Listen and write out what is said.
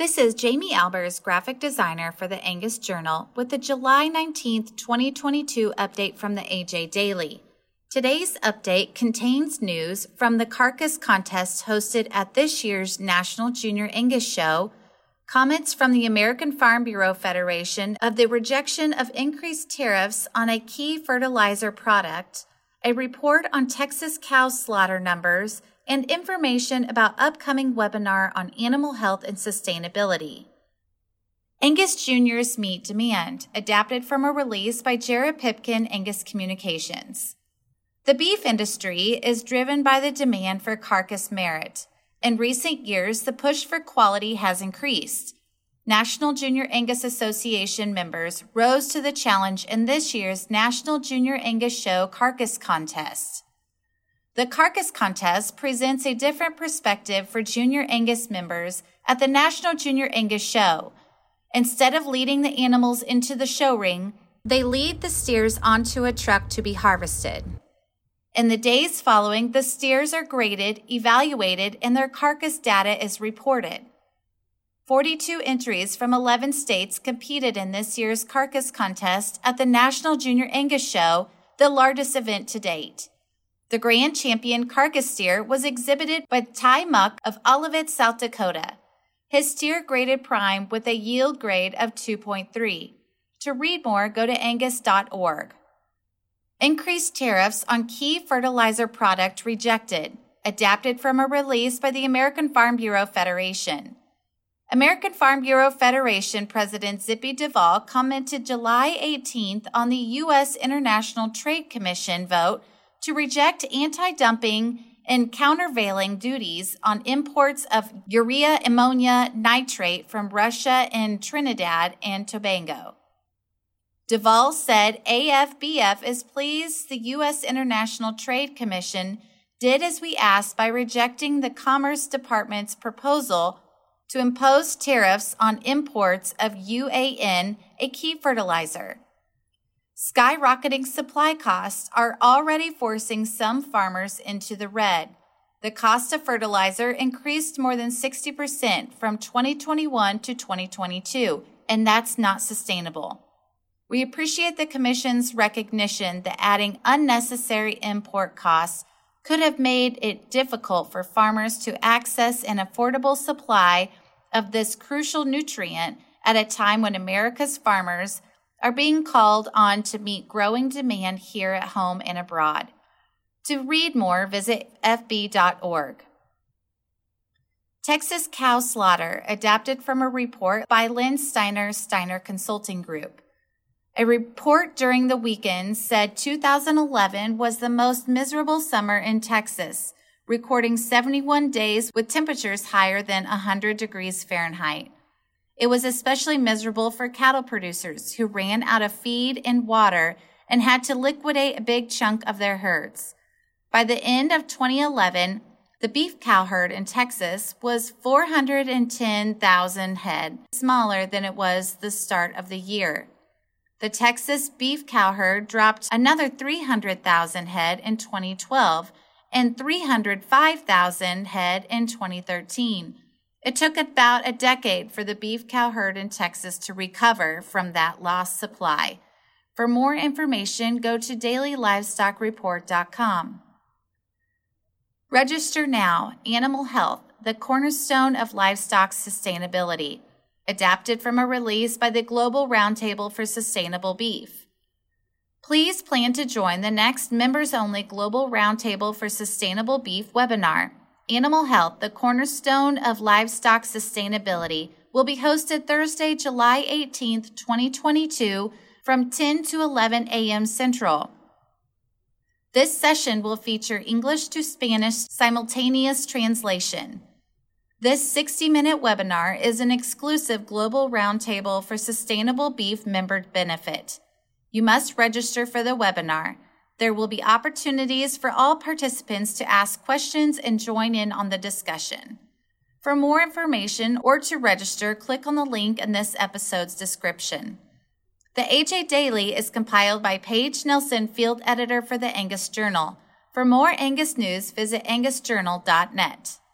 This is Jamie Albers, graphic designer for the Angus Journal, with the July 19th, 2022 update from the AJ Daily. Today's update contains news from the carcass contest hosted at this year's National Junior Angus Show, comments from the American Farm Bureau Federation of the rejection of increased tariffs on a key fertilizer product, a report on Texas cow slaughter numbers, and information about upcoming webinar on animal health and sustainability. Angus Jr.'s Meet Demand, adapted from a release by Jared Pipkin, Angus Communications. The beef industry is driven by the demand for carcass merit. In recent years, the push for quality has increased. National Junior Angus Association members rose to the challenge in this year's National Junior Angus Show Carcass Contest. The Carcass Contest presents a different perspective for Junior Angus members at the National Junior Angus Show. Instead of leading the animals into the show ring, they lead the steers onto a truck to be harvested. In the days following, the steers are graded, evaluated, and their carcass data is reported. 42 entries from 11 states competed in this year's carcass contest at the National Junior Angus Show, the largest event to date. The grand champion carcass steer was exhibited by Ty Muck of Olivet, South Dakota. His steer graded prime with a yield grade of 2.3. To read more, go to angus.org. Increased tariffs on key fertilizer product rejected, adapted from a release by the American Farm Bureau Federation. American Farm Bureau Federation President Zippy Duvall commented July 18th on the U.S. International Trade Commission vote to reject anti dumping and countervailing duties on imports of urea ammonium nitrate from Russia and Trinidad and Tobago. Duvall said AFBF is pleased the U.S. International Trade Commission did as we asked by rejecting the Commerce Department's proposal to impose tariffs on imports of UAN, a key fertilizer. Skyrocketing supply costs are already forcing some farmers into the red. The cost of fertilizer increased more than 60% from 2021 to 2022, and that's not sustainable. We appreciate the Commission's recognition that adding unnecessary import costs could have made it difficult for farmers to access an affordable supply of this crucial nutrient at a time when America's farmers are being called on to meet growing demand here at home and abroad. To read more, visit fb.org. Texas Cow Slaughter, adapted from a report by Len Steiner, Steiner Consulting Group. A report during the weekend said 2011 was the most miserable summer in Texas, recording 71 days with temperatures higher than 100 degrees Fahrenheit. It was especially miserable for cattle producers who ran out of feed and water and had to liquidate a big chunk of their herds. By the end of 2011, the beef cow herd in Texas was 410,000 head, smaller than it was the start of the year. The Texas beef cow herd dropped another 300,000 head in 2012 and 305,000 head in 2013 it took about a decade for the beef cow herd in Texas to recover from that lost supply. For more information, go to dailylivestockreport.com. Register now Animal Health, the cornerstone of livestock sustainability, adapted from a release by the Global Roundtable for Sustainable Beef. Please plan to join the next members only Global Roundtable for Sustainable Beef webinar Animal Health, the cornerstone of livestock sustainability, will be hosted Thursday, July 18th, 2022 from 10 to 11 a.m. Central. This session will feature English to Spanish simultaneous translation. This 60 minute webinar is an exclusive global roundtable for sustainable beef member benefit. You must register for the webinar. There will be opportunities for all participants to ask questions and join in on the discussion. For more information or to register, click on the link in this episode's description. The AJ Daily is compiled by Paige Nelson, field editor for the Angus Journal. For more Angus news, visit angusjournal.net.